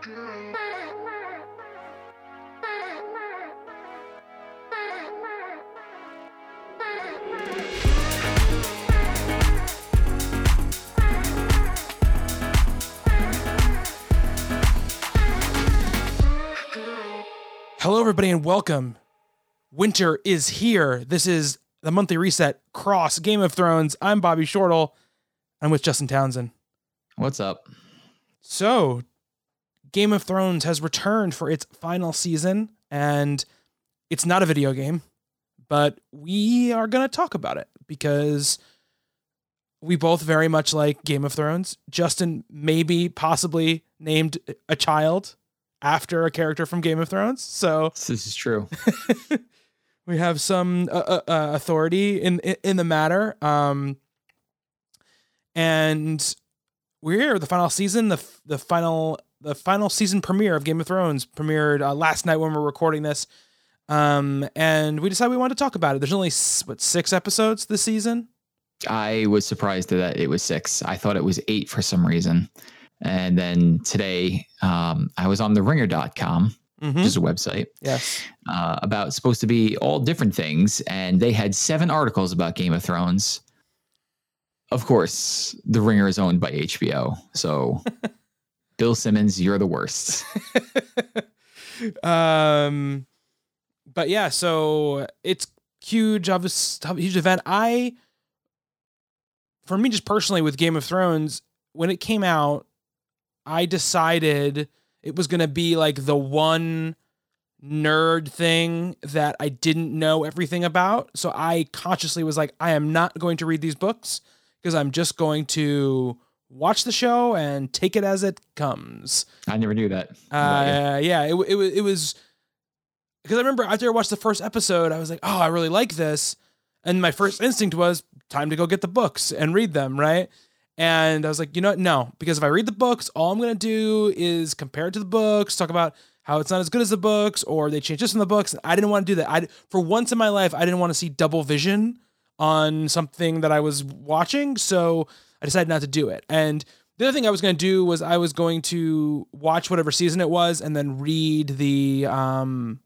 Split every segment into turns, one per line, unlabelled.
Hello, everybody, and welcome. Winter is here. This is the monthly reset cross Game of Thrones. I'm Bobby Shortle. I'm with Justin Townsend.
What's up?
So, Game of Thrones has returned for its final season, and it's not a video game, but we are going to talk about it because we both very much like Game of Thrones. Justin maybe possibly named a child after a character from Game of Thrones. So
This is true.
we have some uh, uh, uh, authority in, in in the matter. Um, and we're here. The final season, the the final the final season premiere of Game of Thrones premiered uh, last night when we're recording this. Um, and we decided we wanted to talk about it. There's only what six episodes this season.
I was surprised that it was six. I thought it was eight for some reason. And then today, um, I was on the ringer.com,
Mm-hmm.
which is a website,
Yes.
uh, about supposed to be all different things. And they had seven articles about Game of Thrones. Of course, the ringer is owned by HBO. So, Bill Simmons, you're the worst.
um, but yeah, so it's huge, obvious, huge event. I, for me, just personally with Game of Thrones, when it came out, I decided it was going to be like the one nerd thing that I didn't know everything about. So I consciously was like, I am not going to read these books because I'm just going to watch the show and take it as it comes.
I never knew that.
Uh, yeah, it, it was it was because I remember after I watched the first episode, I was like, oh, I really like this, and my first instinct was time to go get the books and read them, right? And I was like, you know what? No, because if I read the books, all I'm gonna do is compare it to the books, talk about how it's not as good as the books, or they changed this in the books. I didn't want to do that. I for once in my life, I didn't want to see double vision on something that I was watching, so I decided not to do it. And the other thing I was going to do was I was going to watch whatever season it was and then read the um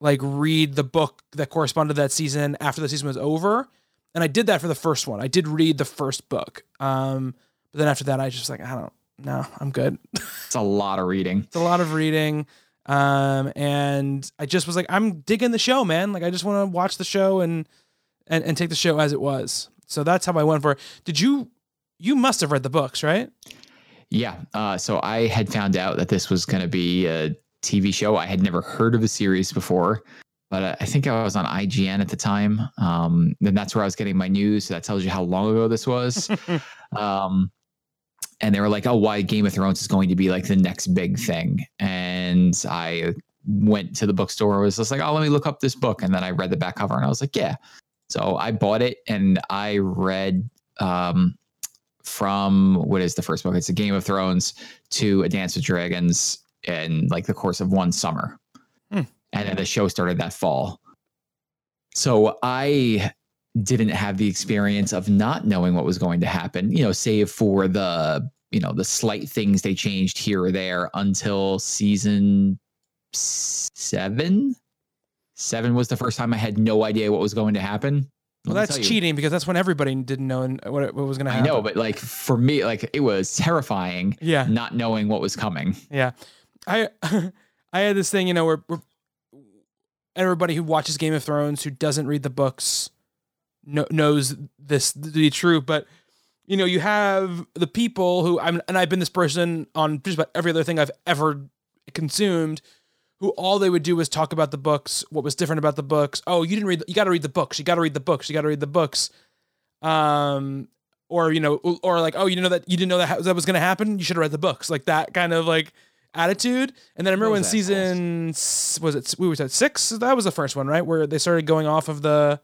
like read the book that corresponded to that season after the season was over. And I did that for the first one. I did read the first book. Um but then after that I just like I don't no, I'm good.
It's a lot of reading.
it's a lot of reading. Um and I just was like I'm digging the show, man. Like I just want to watch the show and and and take the show as it was. So that's how I went for it. Did you you must have read the books, right?
Yeah. Uh, so I had found out that this was going to be a TV show. I had never heard of the series before, but I think I was on IGN at the time. Um, and that's where I was getting my news. So that tells you how long ago this was. um, and they were like, oh, why Game of Thrones is going to be like the next big thing. And I went to the bookstore, was just like, oh, let me look up this book. And then I read the back cover and I was like, yeah. So I bought it and I read um, from what is the first book? It's a Game of Thrones to A Dance with Dragons in like the course of one summer.
Hmm.
And then the show started that fall. So I didn't have the experience of not knowing what was going to happen, you know, save for the, you know, the slight things they changed here or there until season seven. Seven was the first time I had no idea what was going to happen.
Well,
Let
that's cheating because that's when everybody didn't know what, what was going to
I
happen.
know, but like for me, like it was terrifying
yeah,
not knowing what was coming.
yeah. I I had this thing, you know, where, where everybody who watches Game of Thrones who doesn't read the books kno- knows this to be true, but you know, you have the people who I'm, and I've been this person on just about every other thing I've ever consumed, who all they would do was talk about the books, what was different about the books. Oh, you didn't read, you got to read the books, you got to read the books, you got to read the books. Um, or you know, or like, oh, you didn't know that you didn't know that that was going to happen. You should have read the books, like that kind of like attitude. And then I remember when season was it we were at six. That was the first one, right? Where they started going off of the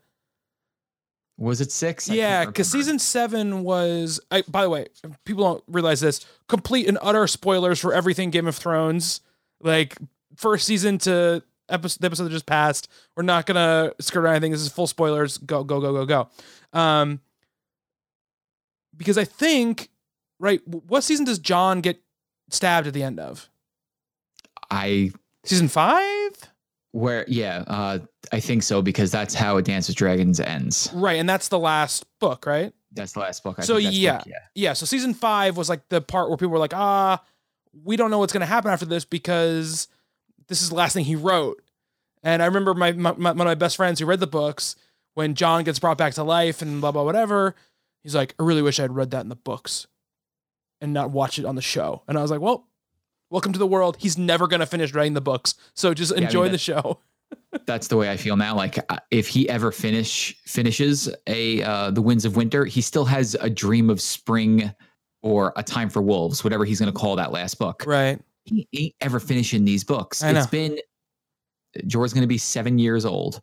Was it six? I
yeah, because season seven was. I, by the way, people don't realize this. Complete and utter spoilers for everything Game of Thrones. Like first season to episode, the episode that just passed. We're not gonna skirt around anything. This is full spoilers. Go go go go go. Um, because I think right. What season does Jon get stabbed at the end of?
I
Season five?
where yeah, uh, I think so because that's how A Dance with Dragons ends.
Right, and that's the last book, right?
That's the last book. I
So, yeah.
book, yeah.
Yeah, so season five was like the part where people were like, ah, we don't know what's gonna happen after this because this is the last thing he wrote. And I remember my, my, my one of my best friends who read the books when Jon gets brought back to life and blah blah whatever. He's like, I really wish I had read that in the books and not watch it on the show. And I was like, well, welcome to the world. He's never gonna finish writing the books, so just
I mean,
enjoy
that-
the show.
that's the way I feel now. Like uh, if he ever finish finishes a uh, the Winds of Winter, he still has a dream of spring or a time for wolves, whatever he's going to call that last book.
Right.
He ain't ever finishing these books. It's been Jorah's going to be seven years old,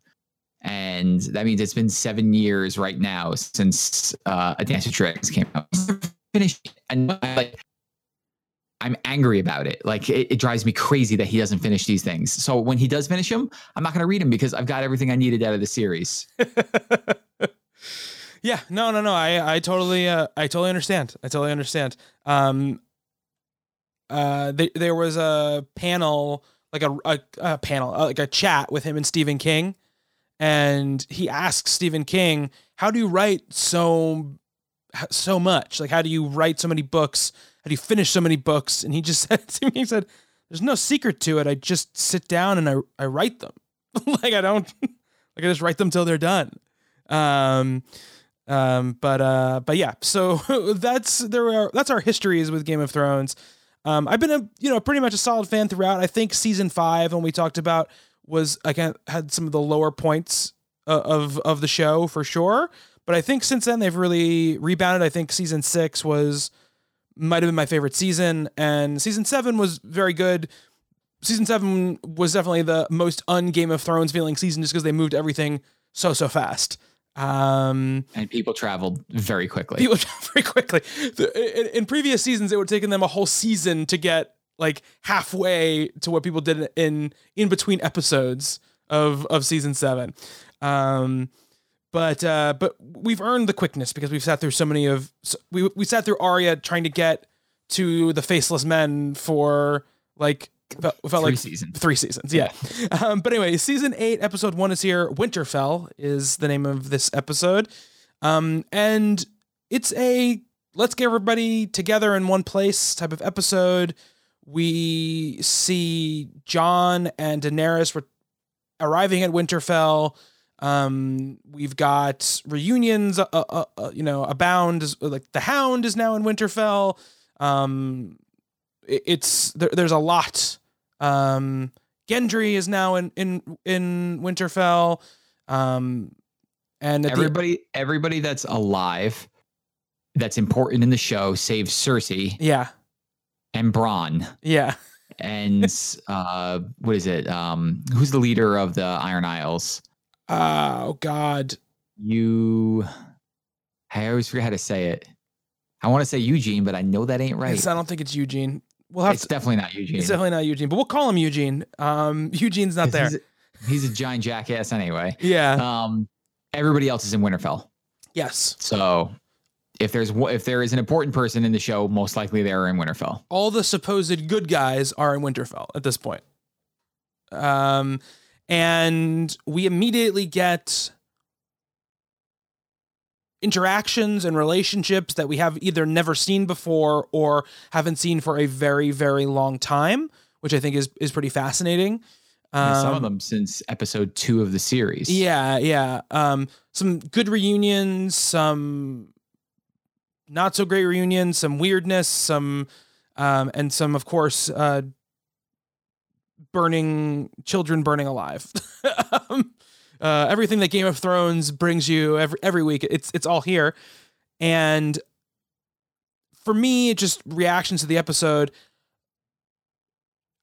and that means it's been seven years right now since uh, A Dance with Dragons came out. Finished, and like. I'm angry about it. Like it, it drives me crazy that he doesn't finish these things. So when he does finish them, I'm not going to read them because I've got everything I needed out of the series.
yeah, no, no, no. I, I totally, uh, I totally understand. I totally understand. Um, uh, th- there was a panel, like a, a, a panel, uh, like a chat with him and Stephen King, and he asks Stephen King, "How do you write so, so much? Like, how do you write so many books? How do you finish so many books?" And he just said to me, he said, "There's no secret to it. I just sit down and I, I write them. like I don't, like I just write them till they're done." Um, um, but uh, but yeah, so that's there are that's our histories with Game of Thrones. Um, I've been a you know pretty much a solid fan throughout. I think season five, when we talked about, was again had some of the lower points uh, of of the show for sure. But I think since then they've really rebounded. I think season six was might have been my favorite season, and season seven was very good. Season seven was definitely the most un Game of Thrones feeling season, just because they moved everything so so fast. Um,
And people traveled very quickly.
people traveled very quickly. In, in previous seasons, it would have taken them a whole season to get like halfway to what people did in in between episodes of of season seven. Um, but uh, but we've earned the quickness because we've sat through so many of so we we sat through Arya trying to get to the faceless men for like felt, felt
Three
like
seasons.
three seasons. Yeah. Um, but anyway, season eight, episode one is here. Winterfell is the name of this episode. Um, and it's a let's get everybody together in one place type of episode. We see Jon and Daenerys re- arriving at Winterfell. Um, we've got reunions, uh, uh, uh, you know, abound. Like the Hound is now in Winterfell. Um, it- it's there, there's a lot. Um, Gendry is now in in in Winterfell. Um, and at the-
everybody, everybody that's alive, that's important in the show, save Cersei
yeah,
and Bronn.
yeah.
And uh, what is it? Um, who's the leader of the Iron Isles?
Oh God.
You. I always forget how to say it. I want to say Eugene, but I know that ain't right.
It's- I don't think it's Eugene. We'll have
It's
to.
definitely not Eugene.
It's definitely not Eugene, but we'll call him Eugene. Um, Eugene's not there.
He's a, he's a giant jackass anyway.
Yeah.
Um, everybody else is in Winterfell.
yes.
So if there's if there is an important person in the show, most likely they're in Winterfell.
All the supposed good guys are in Winterfell at this point. Um, and we immediately get interactions and relationships that we have either never seen before or haven't seen for a very, very long time, which I think is is pretty fascinating.
And some of
Um,
them since episode two of the series.
Yeah, yeah. Um, some good reunions, some not so great reunions, some weirdness, some, um, and some, of course, uh, burning children burning alive. uh, everything that Game of Thrones brings you every every week, it's it's all here, and for me, it just reactions to the episode.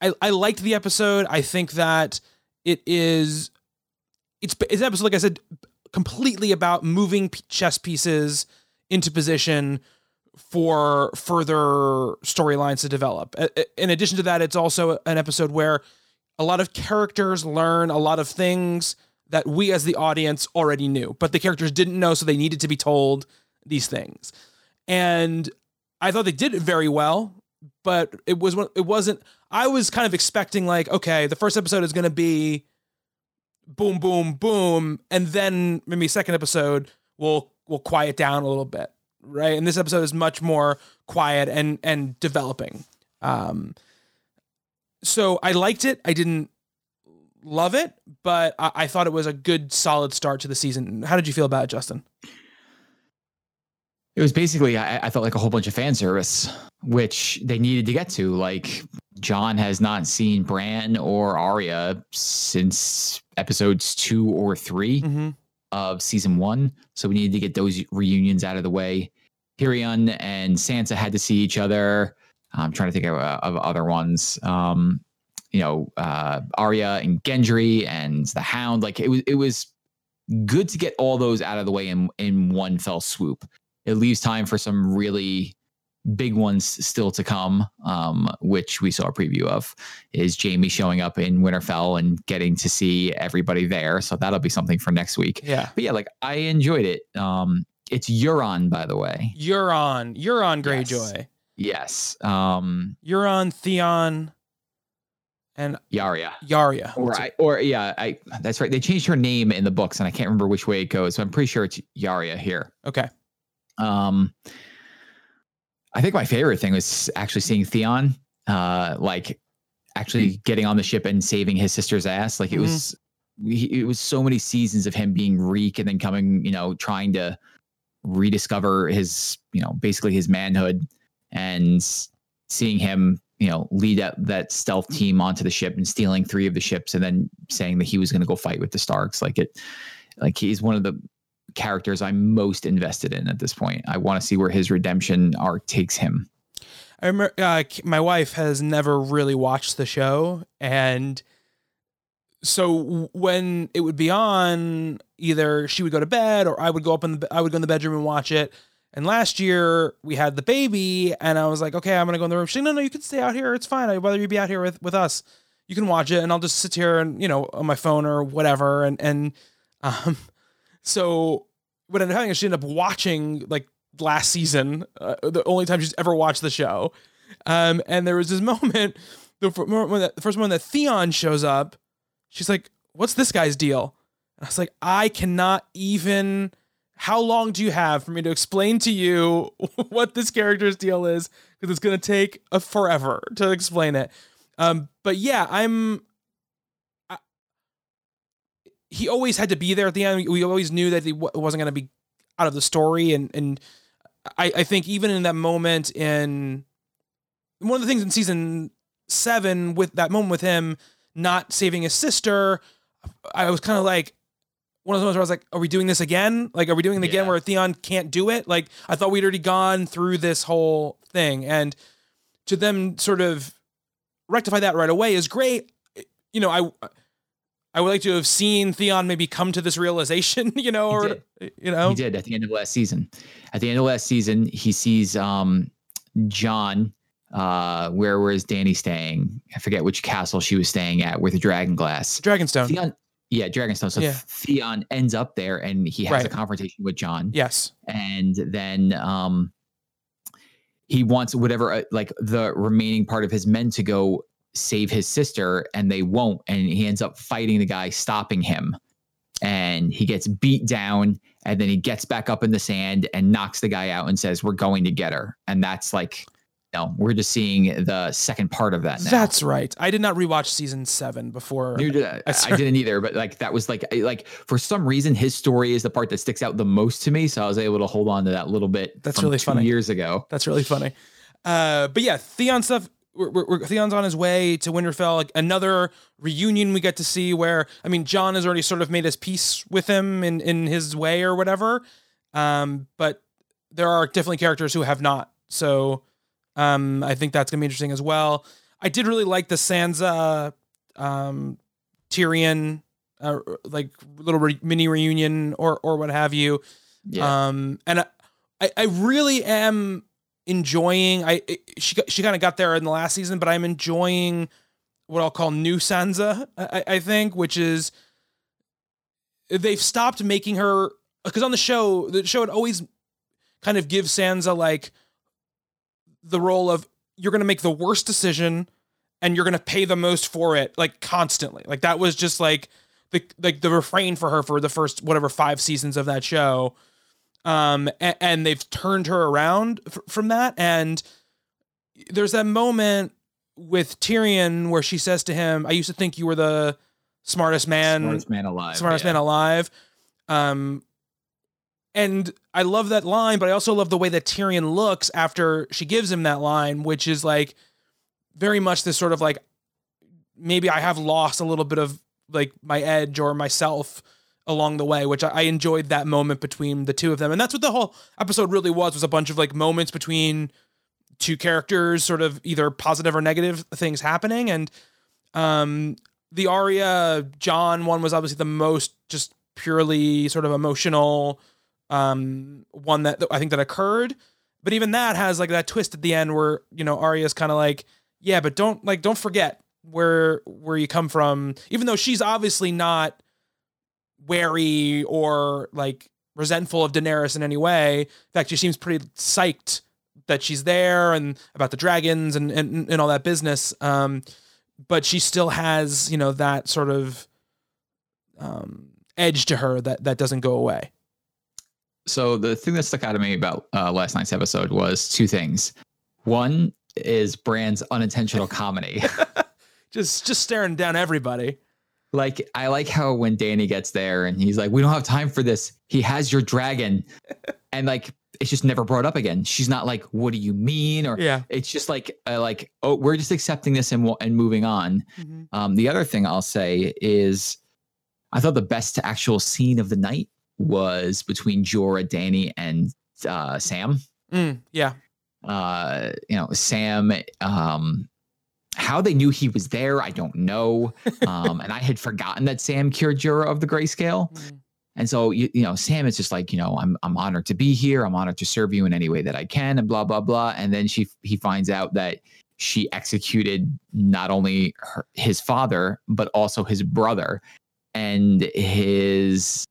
I, I liked the episode. I think that it is it's it's an episode like I said completely about moving chess pieces into position for further storylines to develop. In addition to that, it's also an episode where a lot of characters learn a lot of things that we as the audience already knew, but the characters didn't know, so they needed to be told these things. And I thought they did it very well. but it was it wasn't. I was kind of expecting like, okay, the first episode is going to be boom, boom, boom, and then maybe second episode will will quiet down a little bit, right? And this episode is much more quiet and and developing. Um, so I liked it. I didn't love it, but I, I thought it was a good, solid start to the season. How did you feel about it, Justin?
It was basically, I, I felt like a whole bunch of fan service, which they needed to get to. Like, Jon has not seen Bran or Arya since episodes two or 3
Mm-hmm.
of season one. So we needed to get those reunions out of the way. Tyrion and Sansa had to see each other. I'm trying to think of, uh, of other ones. Um, you know, uh, Arya and Gendry and the Hound. Like it was, it was good to get all those out of the way in in one fell swoop. It leaves time for some really big ones still to come, um, which we saw a preview of. Is Jaime showing up in Winterfell and getting to see everybody there? So that'll be something for next week.
Yeah.
But yeah, like I enjoyed it. Um, it's Euron, by the way.
Euron, Euron Greyjoy,
Yes. Um,
Euron, Theon, and
Yara.
Yara.
Or or yeah, I that's right. They changed her name in the books, and I can't remember which way it goes. So I'm pretty sure it's Yara here.
Okay.
Um, I think my favorite thing was actually seeing Theon, uh, like actually getting on the ship and saving his sister's ass. Like it
Mhm.
was, it was so many seasons of him being Reek and then coming, you know, trying to rediscover his, you know, basically his manhood and seeing him, you know, lead that, that stealth team onto the ship and stealing three of the ships and then saying that he was going to go fight with the Starks. Like it, like he's one of the characters I'm most invested in at this point. I want to see where his redemption arc takes him.
I remember uh, my wife has never really watched the show, and so when it would be on, either she would go to bed or I would go up in the I would go in the bedroom and watch it. And last year we had the baby, and I was like, okay, I'm gonna go in the room. She, said, no, no, you can stay out here. It's fine. I'd rather you be out here with with us. You can watch it, and I'll just sit here and you know on my phone or whatever. And and um, so what ended up happening is she ended up watching like last season, uh, the only time she's ever watched the show. Um, and there was this moment, the, first moment that Theon shows up, she's like, "What's this guy's deal?" And I was like, "I cannot even." How long do you have for me to explain to you what this character's deal is? Because it's gonna take a forever to explain it. Um, but yeah, I'm. I, he always had to be there at the end. We, we always knew that he w- wasn't going to be out of the story, and and I, I think even in that moment in one of the things in season seven with that moment with him not saving his sister, I was kind of like one of those moments where I was like, "Are we doing this again? Like, are we doing it again
Yeah.
where Theon can't do it? Like, I thought we'd already gone through this whole thing, and to them sort of rectify that right away is great. You know, I I would like to have seen Theon maybe come to this realization, you know, or you know,
He did at the end of last season. At the end of last season, he sees um, Jon. Uh, where was Danny staying? I forget which castle she was staying at with the dragon glass.
Dragonstone.
Theon, yeah, Dragonstone. So
Yeah.
Theon ends up there and he has a confrontation with Jon.
Yes.
and then um he wants whatever uh, like the remaining part of his men to go save his sister and they won't and he ends up fighting the guy stopping him and he gets beat down and then he gets back up in the sand and knocks the guy out and says we're going to get her and that's like no we're just seeing the second part of that now
That's right. I did not rewatch season seven before.
Did I.
I
didn't either, but like that was like like for some reason his story is the part that sticks out the most to me. So I was able to hold on to that little bit.
That's
from
really funny.
Years ago,
That's really funny. Uh, but yeah, Theon stuff. We're, we're, we're- Theon's on his way to Winterfell. Like another reunion we get to see where I mean, Jon has already sort of made his peace with him in in his way or whatever. Um, but there are definitely characters who have not. So um, I think that's gonna be interesting as well. I did really like the Sansa, um, Tyrion, uh, like little re- mini reunion or or what have you.
yeah,
Um, and I, I, really am enjoying. I she got- she kind of got there in the last season, but I'm enjoying what I'll call new Sansa. I, I think, which is they've stopped making her because on the show, the show would always kind of give Sansa like the role of you're going to make the worst decision and you're going to pay the most for it like constantly. Like that was just like the like the refrain for her for the first whatever 5 seasons of that show. Um and, and they've turned her around f- from that and there's that moment with Tyrion where she says to him, "I used to think you were the smartest man,
Smartest man alive.
smartest
yeah.
man alive." Um, and I love that line, but I also love the way that Tyrion looks after she gives him that line, which is like very much this sort of like maybe I have lost a little bit of like my edge or myself along the way, which I, enjoyed that moment between the two of them, and that's what the whole episode really was was a bunch of like moments between two characters, sort of either positive or negative things happening, and um the Arya Jon one was obviously the most just purely sort of emotional um one that I think that occurred. But even that has like that twist at the end where, you know, Arya's kind of like, yeah, but don't like don't forget where where you come from, even though she's obviously not wary or like resentful of Daenerys in any way. In fact, she seems pretty psyched that she's there and about the dragons and and, and all that business. Um, but she still has, you know, that sort of um, edge to her that that doesn't go away.
So the thing that stuck out to me about uh, last night's episode was two things. One is Bran's unintentional comedy.
Just just staring down everybody.
like I like how when Danny gets there and he's like, "We don't have time for this. He has your dragon," and like it's just never brought up again. She's not like, "What do you mean?" or
Yeah.
it's just like uh, like oh, we're just accepting this and and moving on. Um, the other thing I'll say is, I thought the best actual scene of the night was between Jorah, Danny, and uh, Sam.
Mm, yeah.
Uh, you know, Sam. Um, how they knew he was there, I don't know. Um, and I had forgotten that Sam cured Jorah of the grayscale.
Mm.
And so you, you know, Sam is just like, you know, I'm I'm honored to be here. I'm honored to serve you in any way that I can, and blah blah blah. And then she he finds out that she executed not only her, his father but also his brother, and his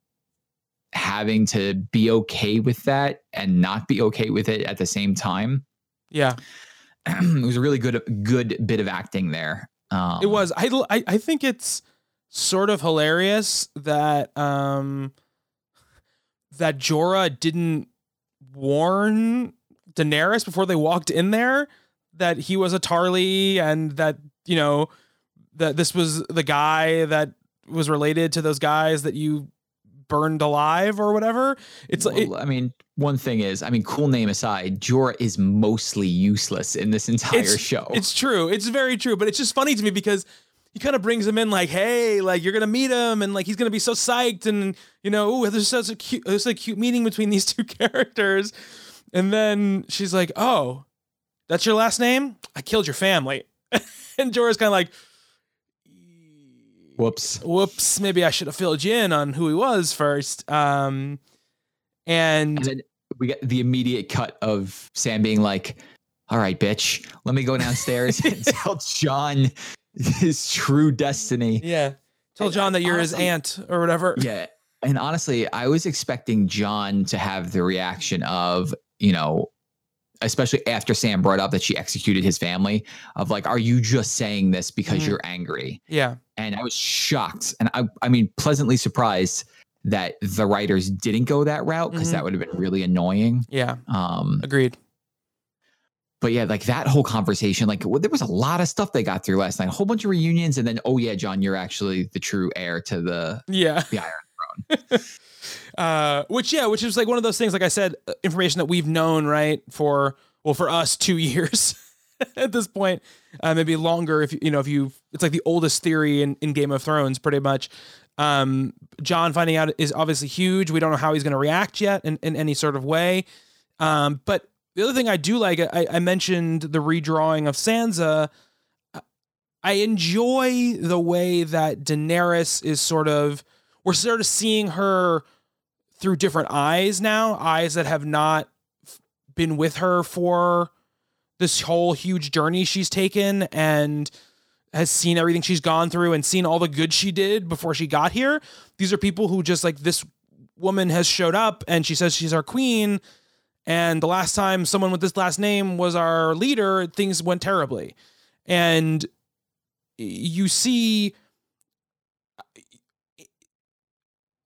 having to be okay with that and not be okay with it at the same time.
Yeah.
it was a really good good bit of acting there. Um,
It was. I, I I think it's sort of hilarious that um that Jorah didn't warn Daenerys before they walked in there that he was a Tarly and that you know that this was the guy that was related to those guys that you burned alive or whatever. It's like
Well, I mean, one thing is, I mean, cool name aside, Jorah is mostly useless in this entire
It's-
show.
It's true. It's very true. But it's just funny to me because he kind of brings him in like, hey, like you're gonna meet him, and like he's gonna be so psyched, and you know, ooh, there's such a cute, there's a cute meeting between these two characters, and then she's like, oh, that's your last name? I killed your family, and Jorah's kind of like.
Whoops.
Whoops! Maybe I should have filled you in on who he was first. Um, and
And then we get the immediate cut of Sam being like, "All right, bitch, let me go downstairs and tell Jon his true destiny."
yeah, tell Jon that you're his aunt or whatever.
Yeah. And honestly, I was expecting Jon to have the reaction of, you know, especially after Sam brought up that she executed his family, of like, are you just saying this because
Mhm.
you're angry?
yeah.
And I was shocked. And I, I mean, pleasantly surprised that the writers didn't go that route because
Mhm.
that would have been really annoying.
yeah.
Um,
Agreed.
but yeah, like that whole conversation, like well, there was a lot of stuff they got through last night, a whole bunch of reunions. And then, oh, yeah, Jon, you're actually the true heir to the,
Yeah.
the Iron
uh, which yeah, which is like one of those things. Like I said, uh, information that we've known right for well for us two years at this point, uh, maybe longer if you you know if you it's like the oldest theory in, in Game of Thrones, pretty much. Um, Jon finding out is obviously huge. We don't know how he's going to react yet in, in any sort of way. Um, but the other thing I do like, I, I mentioned the redrawing of Sansa. I enjoy the way that Daenerys is sort of we're sort of seeing her through different eyes now, eyes that have not been with her for this whole huge journey she's taken and has seen everything she's gone through and seen all the good she did before she got here. These are people who just like this woman has showed up and she says she's our queen And the last time someone with this last name was our leader, things went terribly. And you see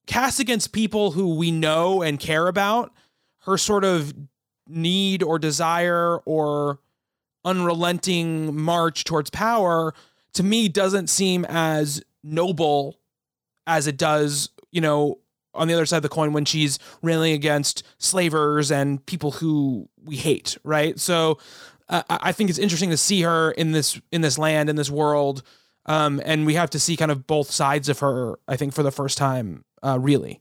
cast against people who we know and care about, her sort of need or desire or unrelenting march towards power to me doesn't seem as noble as it does, you know, on the other side of the coin when she's railing against slavers and people who we hate, right? So uh, I think it's interesting to see her in this in this land in this world, um, and we have to see kind of both sides of her. I think for the first time, uh, really.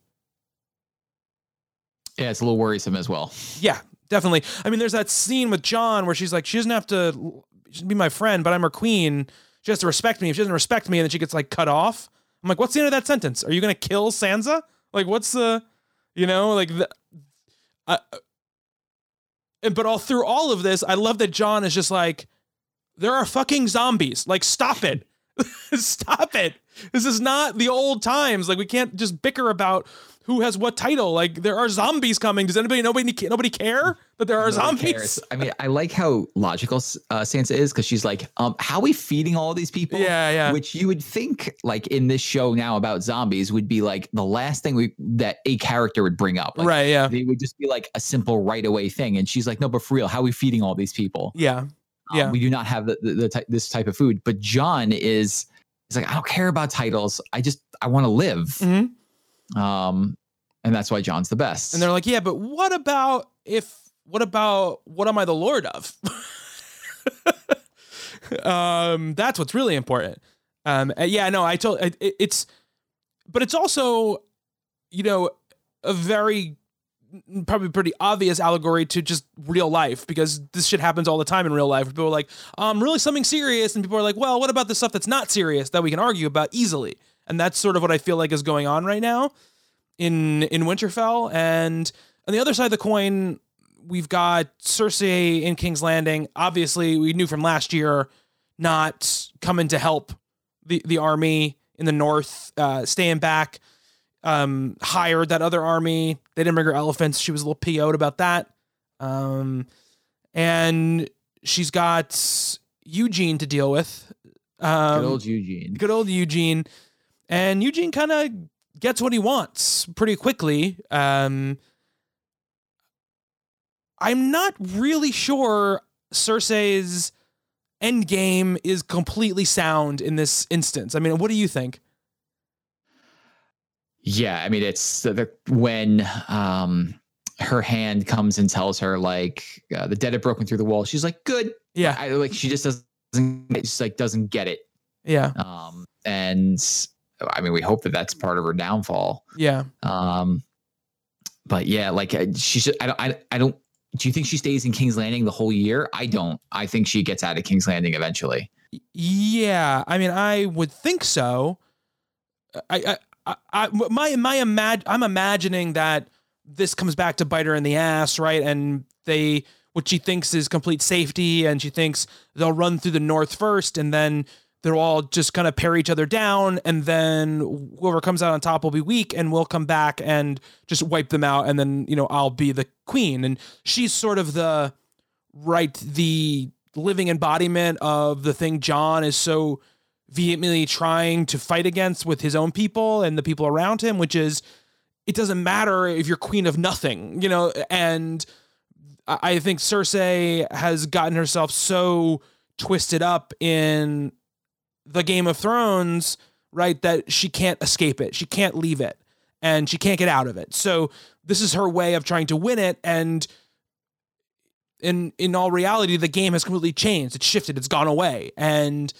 Yeah, it's a little worrisome as well.
Yeah, definitely. I mean, there's that scene with Jon where she's like, she doesn't have to be my friend, but I'm her queen. She has to respect me. If she doesn't respect me, and then she gets like cut off. I'm like, what's the end of that sentence? Are you gonna kill Sansa? Like, what's the, you know, like the, uh, but all through all of this, I love that Jon is just like, there are fucking zombies. Like, stop it, stop it. This is not the old times. Like, we can't just bicker about who has what title. Like there are zombies coming. Does anybody nobody nobody care that there are nobody zombies? Cares.
I mean, I like how logical uh, Sansa is because she's like, um, how are we feeding all these people?
Yeah, yeah.
Which you would think like in this show now about zombies would be like the last thing we that a character would bring up. Like,
right. Yeah.
They would just be like a simple right away thing, and she's like, no, but for real, how are we feeding all these people?
Yeah. Um, yeah.
We do not have the, the, the ty- this type of food, but Jon is. He's like, I don't care about titles. I just I want to live.
Mm-hmm.
Um, and that's why Jon's the best.
And they're like, yeah, but what about if? What about what am I the lord of? um, that's what's really important. Um, yeah, no, I told it, it's, but it's also, you know, a very probably pretty obvious allegory to just real life because this shit happens all the time in real life. People are like, um, really something serious, and people are like, well, what about the stuff that's not serious that we can argue about easily? And that's sort of what I feel like is going on right now in in Winterfell. And on the other side of the coin, we've got Cersei in King's Landing. Obviously, we knew from last year not coming to help the the army in the north, uh, staying back. Um, hired that other army. They didn't bring her elephants. She was a little PO'd about that. Um, and she's got Eugene to deal with. Um,
good old Eugene.
Good old Eugene. And Eugene kind of gets what he wants pretty quickly. Um, I'm not really sure Cersei's end game is completely sound in this instance. I mean, what do you think?
Yeah, I mean, it's the, when um, her hand comes and tells her like uh, the dead have broken through the wall. She's like, "Good."
Yeah,
I, like she just doesn't, just like doesn't get it.
Yeah.
Um, and I mean, we hope that that's part of her downfall.
Yeah.
Um, but yeah, like uh, she should. I don't. I, I don't. Do you think she stays in King's Landing the whole year? I don't. I think she gets out of King's Landing eventually.
Yeah, I mean, I would think so. I, I, I, my, my imag- I'm imagining that this comes back to bite her in the ass, right? And they, what she thinks is complete safety, and she thinks they'll run through the north first, and then they'll all just kind of pare each other down and then whoever comes out on top will be weak and we'll come back and just wipe them out and then you know I'll be the queen and she's sort of the right the living embodiment of the thing Jon is so vehemently trying to fight against with his own people and the people around him which is it doesn't matter if you're queen of nothing you know and I think Cersei has gotten herself so twisted up in the Game of Thrones, right? That she can't escape it. She can't leave it and she can't get out of it. So this is her way of trying to win it. And in in all reality, the game has completely changed. It's shifted. It's gone away. And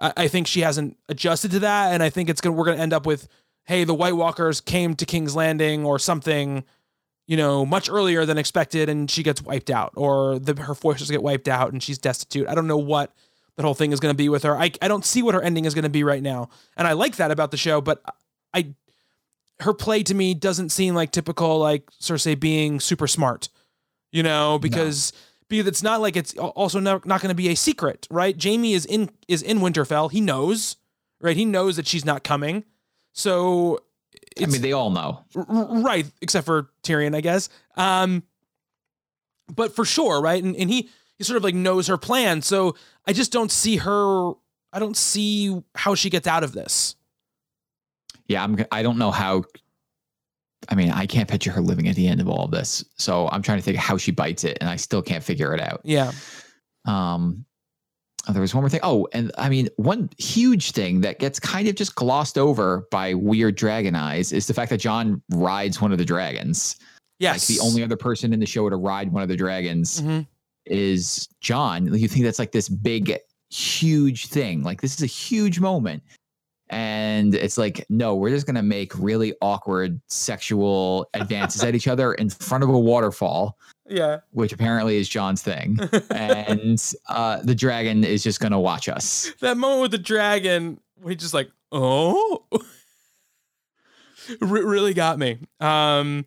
I, I think she hasn't adjusted to that. And I think it's gonna we're gonna end up with, hey, the White Walkers came to King's Landing or something, you know, much earlier than expected, and she gets wiped out, or the, her forces get wiped out, and she's destitute. I don't know what that whole thing is going to be with her. I, I don't see what her ending is going to be right now. And I like that about the show, but I her play to me doesn't seem like typical like Cersei being super smart. You know, because no. Because it's not like it's also not, not going to be a secret, right? Jaime is in is in Winterfell. He knows, right? He knows that she's not coming. So
I mean, they all know.
right, except for Tyrion, I guess. Um but for sure, right? And and he he sort of like knows her plan. So I just don't see her. I don't see how she gets out of this.
Yeah, I'm. I don't know how. I mean, I can't picture her living at the end of all of this. So I'm trying to think how she bites it, and I still can't figure it out.
Yeah.
Um, oh, there was one more thing. Oh, and I mean, one huge thing that gets kind of just glossed over by weird dragon eyes is the fact that Jon rides one of the dragons.
Yes.
Like the only other person in the show to ride one of the dragons
Mhm.
is Jon. You think that's like this big, huge thing. Like this is a huge moment. And it's like, no, we're just gonna make really awkward sexual advances at each other in front of a waterfall,
Yeah.
which apparently is Jon's thing. And uh, the dragon is just gonna watch us.
that moment with the dragon, we just like, oh, Re- really got me. Um,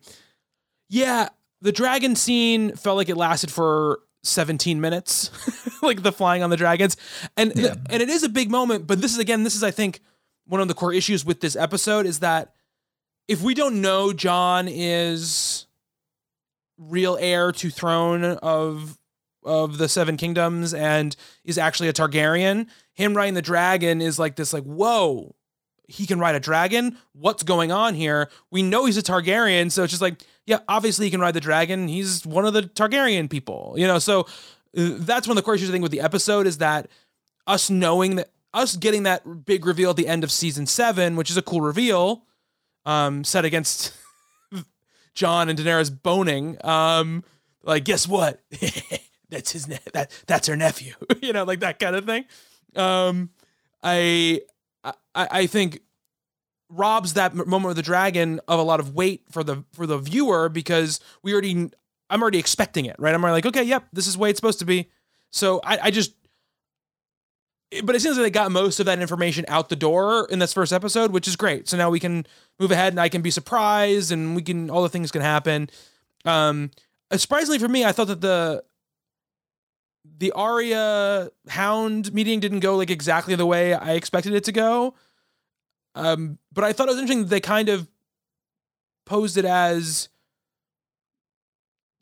yeah, the dragon scene felt like it lasted for 17 minutes, like the flying on the dragons, and
Yeah.
and it is a big moment. But this is again, this is I think one of the core issues with this episode is that if we don't know Jon is real heir to throne of of the seven kingdoms and is actually a Targaryen. Him riding the dragon is like this, like, whoa, he can ride a dragon. What's going on here? We know he's a Targaryen, so it's just like, yeah, obviously he can ride the dragon. He's one of the Targaryen people, you know. So uh, that's one of the core issues I think with the episode is that us knowing that us getting that big reveal at the end of season seven, which is a cool reveal, um, set against Jon and Daenerys boning. Um, like, guess what? that's his ne- that that's her nephew. you know, like that kind of thing. Um, I I I think robs that moment with the dragon of a lot of weight for the for the viewer because we already I'm already expecting it, right? I'm already like, okay, yep, this is the way it's supposed to be. So I, I just but it seems like they got most of that information out the door in this first episode, which is great. So now we can move ahead and I can be surprised and we can all the things can happen. Um surprisingly for me, I thought that the the Arya Hound meeting didn't go like exactly the way I expected it to go. Um, but I thought it was interesting that they kind of posed it as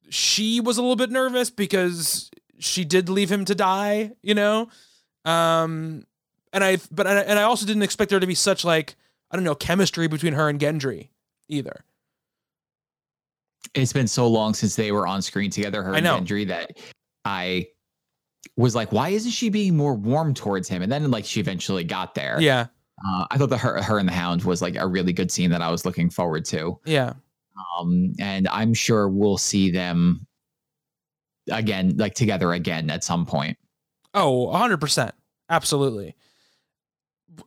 she was a little bit nervous because she did leave him to die, you know. Um, and I but I, and I also didn't expect there to be such like I don't know chemistry between her and Gendry either.
It's been so long since they were on screen together, her
I know.
and Gendry, that I was like, why isn't she being more warm towards him? And then like she eventually got there.
Yeah,
Uh, I thought the her her and the Hound was like a really good scene that I was looking forward to.
yeah,
Um, and I'm sure we'll see them again, like together again at some point.
Oh, 100%. Absolutely.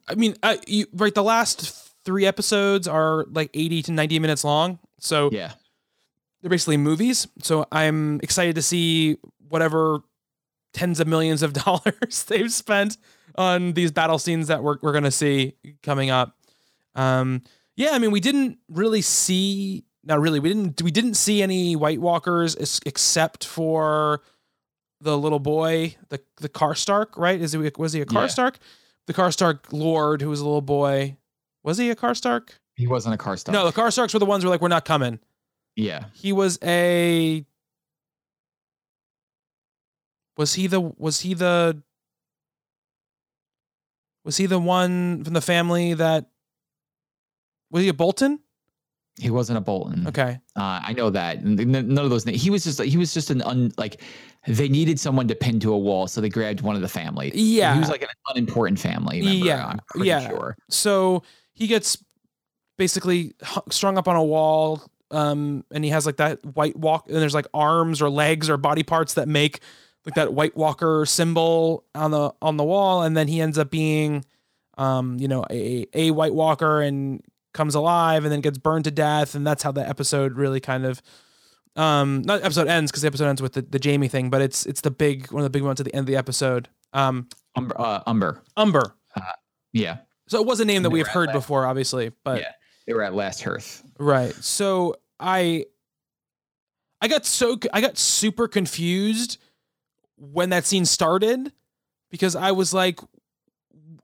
I mean, I, you, right, the last three episodes are like 80 to 90 minutes long. So
Yeah.
they're basically movies. So I'm excited to see whatever tens of millions of dollars they've spent on these battle scenes that we're, we're going to see coming up. Um, yeah, I mean, we didn't really see, not really, we didn't, we didn't see any White Walkers except for the little boy, the, the Karstark, right? Is he, was he a
Yeah.
Karstark? The Karstark Lord, who was a little boy. Was he a Karstark?
He wasn't a Karstark.
No, the Karstarks were the ones who were like, we're not coming.
Yeah.
He was a Was he the was he the Was he the one from the family that Was he a Bolton?
He wasn't a Bolton.
Okay.
Uh, I know that. None of those. He was just. He was just an un. Like they needed someone to pin to a wall, so they grabbed one of the family.
Yeah.
He was like an unimportant family member.
Yeah, yeah.
sure.
So he gets basically strung up on a wall um and he has like that white walk and there's like arms or legs or body parts that make like that white walker symbol on the on the wall and then he ends up being um you know a a white walker and comes alive and then gets burned to death and that's how the episode really kind of um not episode ends because the episode ends with the, the Jaime thing but it's it's the big one of the big ones at the end of the episode um
Umber. Uh, Umber.
Umber
Yeah.
so it was a name that we've heard before obviously but
yeah. They were at Last Hearth.
Right. So I I got so I got super confused when that scene started because I was like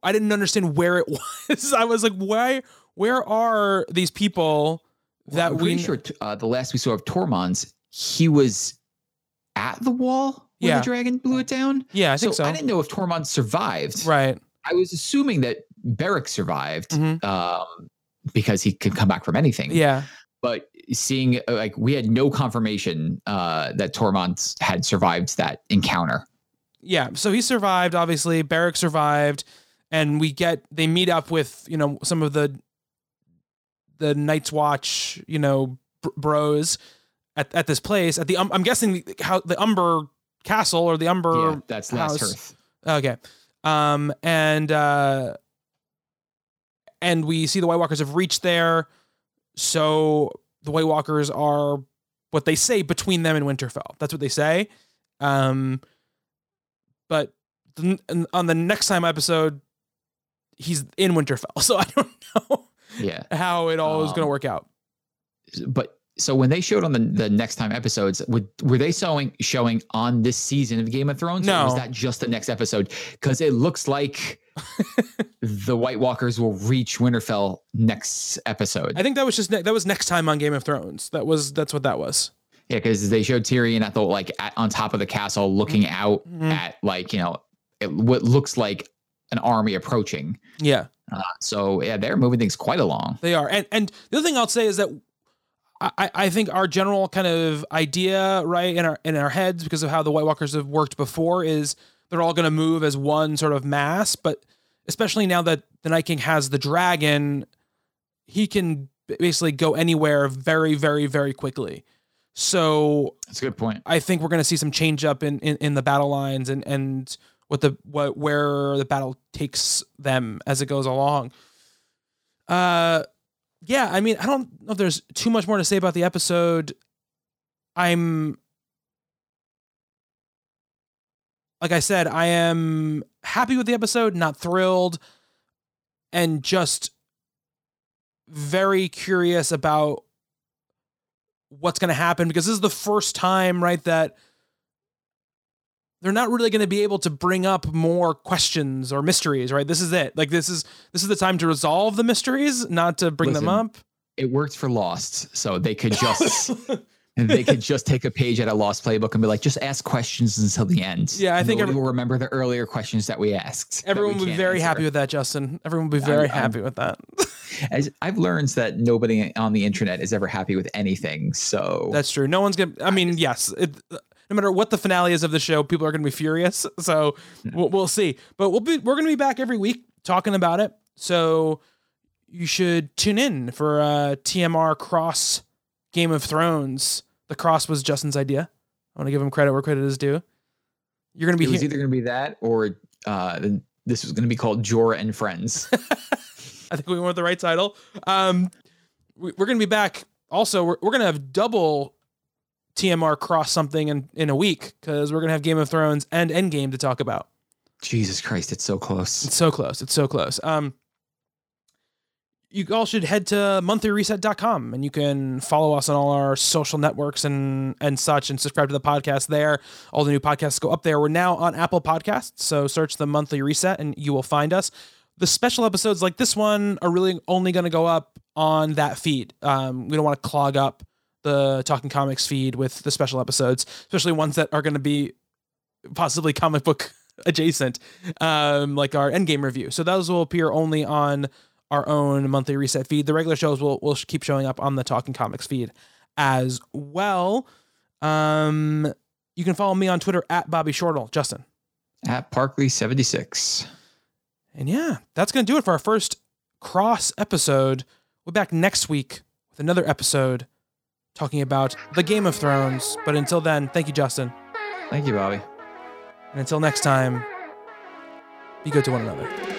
I didn't understand where it was. I was like why where are these people
Well,
that
I'm
we
pretty sure uh, the last we saw of Tormund's, he was at the wall when
Yeah.
the dragon blew it down.
Yeah, I think so.
I didn't know if Tormund survived.
right.
I was assuming that Beric survived
Mhm.
um, because he could come back from anything.
Yeah.
But seeing uh, like we had no confirmation uh, that Tormund had survived that encounter.
Yeah. So he survived, obviously. Beric survived. And we get they meet up with, you know, some of the the Night's Watch, you know, br- bros at, at this place. At the um, I'm guessing the, how the Umber Castle or the Umber
yeah, that's last
house.
Hearth.
Okay. Um and uh and we see the White Walkers have reached there. So the White Walkers are what they say between them and Winterfell. That's what they say. Um but on the next time episode he's in Winterfell. So I don't know
Yeah.
how it all is going to
Um,
work out.
but so when they showed on the, the next time episodes, would were they showing showing on this season of Game of Thrones? Or was that just the next episode? Because it looks like the White Walkers will reach Winterfell next episode.
I think that was just ne- that was next time on Game of Thrones. That was that's what that was.
yeah, because they showed Tyrion at the like at, on top of the castle, looking out
Mhm.
at like you know it, what looks like an army approaching.
Yeah.
Uh, so yeah, they're moving things quite along.
They are. And and the other thing I'll say is that I, I think our general kind of idea, right, in our in our heads, because of how the White Walkers have worked before, is they're all gonna move as one sort of mass. But especially now that the Night King has the dragon, he can basically go anywhere very, very, very quickly. So
That's a good point.
I think we're going to see some change up in, in, in the battle lines and, and what the what where the battle takes them as it goes along. Uh, yeah, I mean, I don't know if there's too much more to say about the episode. I'm like I said, I am happy with the episode, not thrilled, and just very curious about what's going to happen because this is the first time, right, that they're not really going to be able to bring up more questions or mysteries, right? This is it. Like this is this is the time to resolve the mysteries, not to bring them up.
It worked for Lost, so they could just and they could just take a page out of Lost playbook and be like, just ask questions until the end.
Yeah, I think
Nobody
every-
will remember the earlier questions that we asked.
Everyone would be very
answer.
happy with that, Justin. Everyone would be very
I'm- I'm-
happy with that.
As I've learned that nobody on the internet is ever happy with anything. So
That's true. No one's gonna. I mean, yes. It, no matter what the finale is of the show, people are gonna be furious. So we'll, we'll see. But we'll be. We're gonna be back every week talking about it. So you should tune in for uh, TMR Cross Game of Thrones. The cross was Justin's idea. I want to give him credit where credit is due. You're gonna be
it was
here.
either going to be that or uh, this was going to be called Jorah and Friends.
I think we went with the right title. Um, we, we're going to be back. Also, we're, we're going to have double TMR cross something in, in a week because we're going to have Game of Thrones and Endgame to talk about.
Jesus Christ, it's so close.
It's so close. It's so close. Um, you all should head to monthlyreset.com and you can follow us on all our social networks and and such and subscribe to the podcast there. All the new podcasts go up there. We're now on Apple Podcasts, so search the monthly reset and you will find us. The special episodes like this one are really only going to go up on that feed. Um, we don't want to clog up the Talking Comics feed with the special episodes, especially ones that are going to be possibly comic book adjacent, um, like our Endgame review. So those will appear only on our own monthly reset feed. The regular shows will will keep showing up on the Talking Comics feed as well. Um, you can follow me on Twitter at Bobby Shortle. Justin.
At Parkley76.
And yeah, that's going to do it for our first cross episode. We're back next week with another episode talking about the Game of Thrones. But until then, thank you, Justin.
Thank you, Bobby.
And until next time, be good to one another.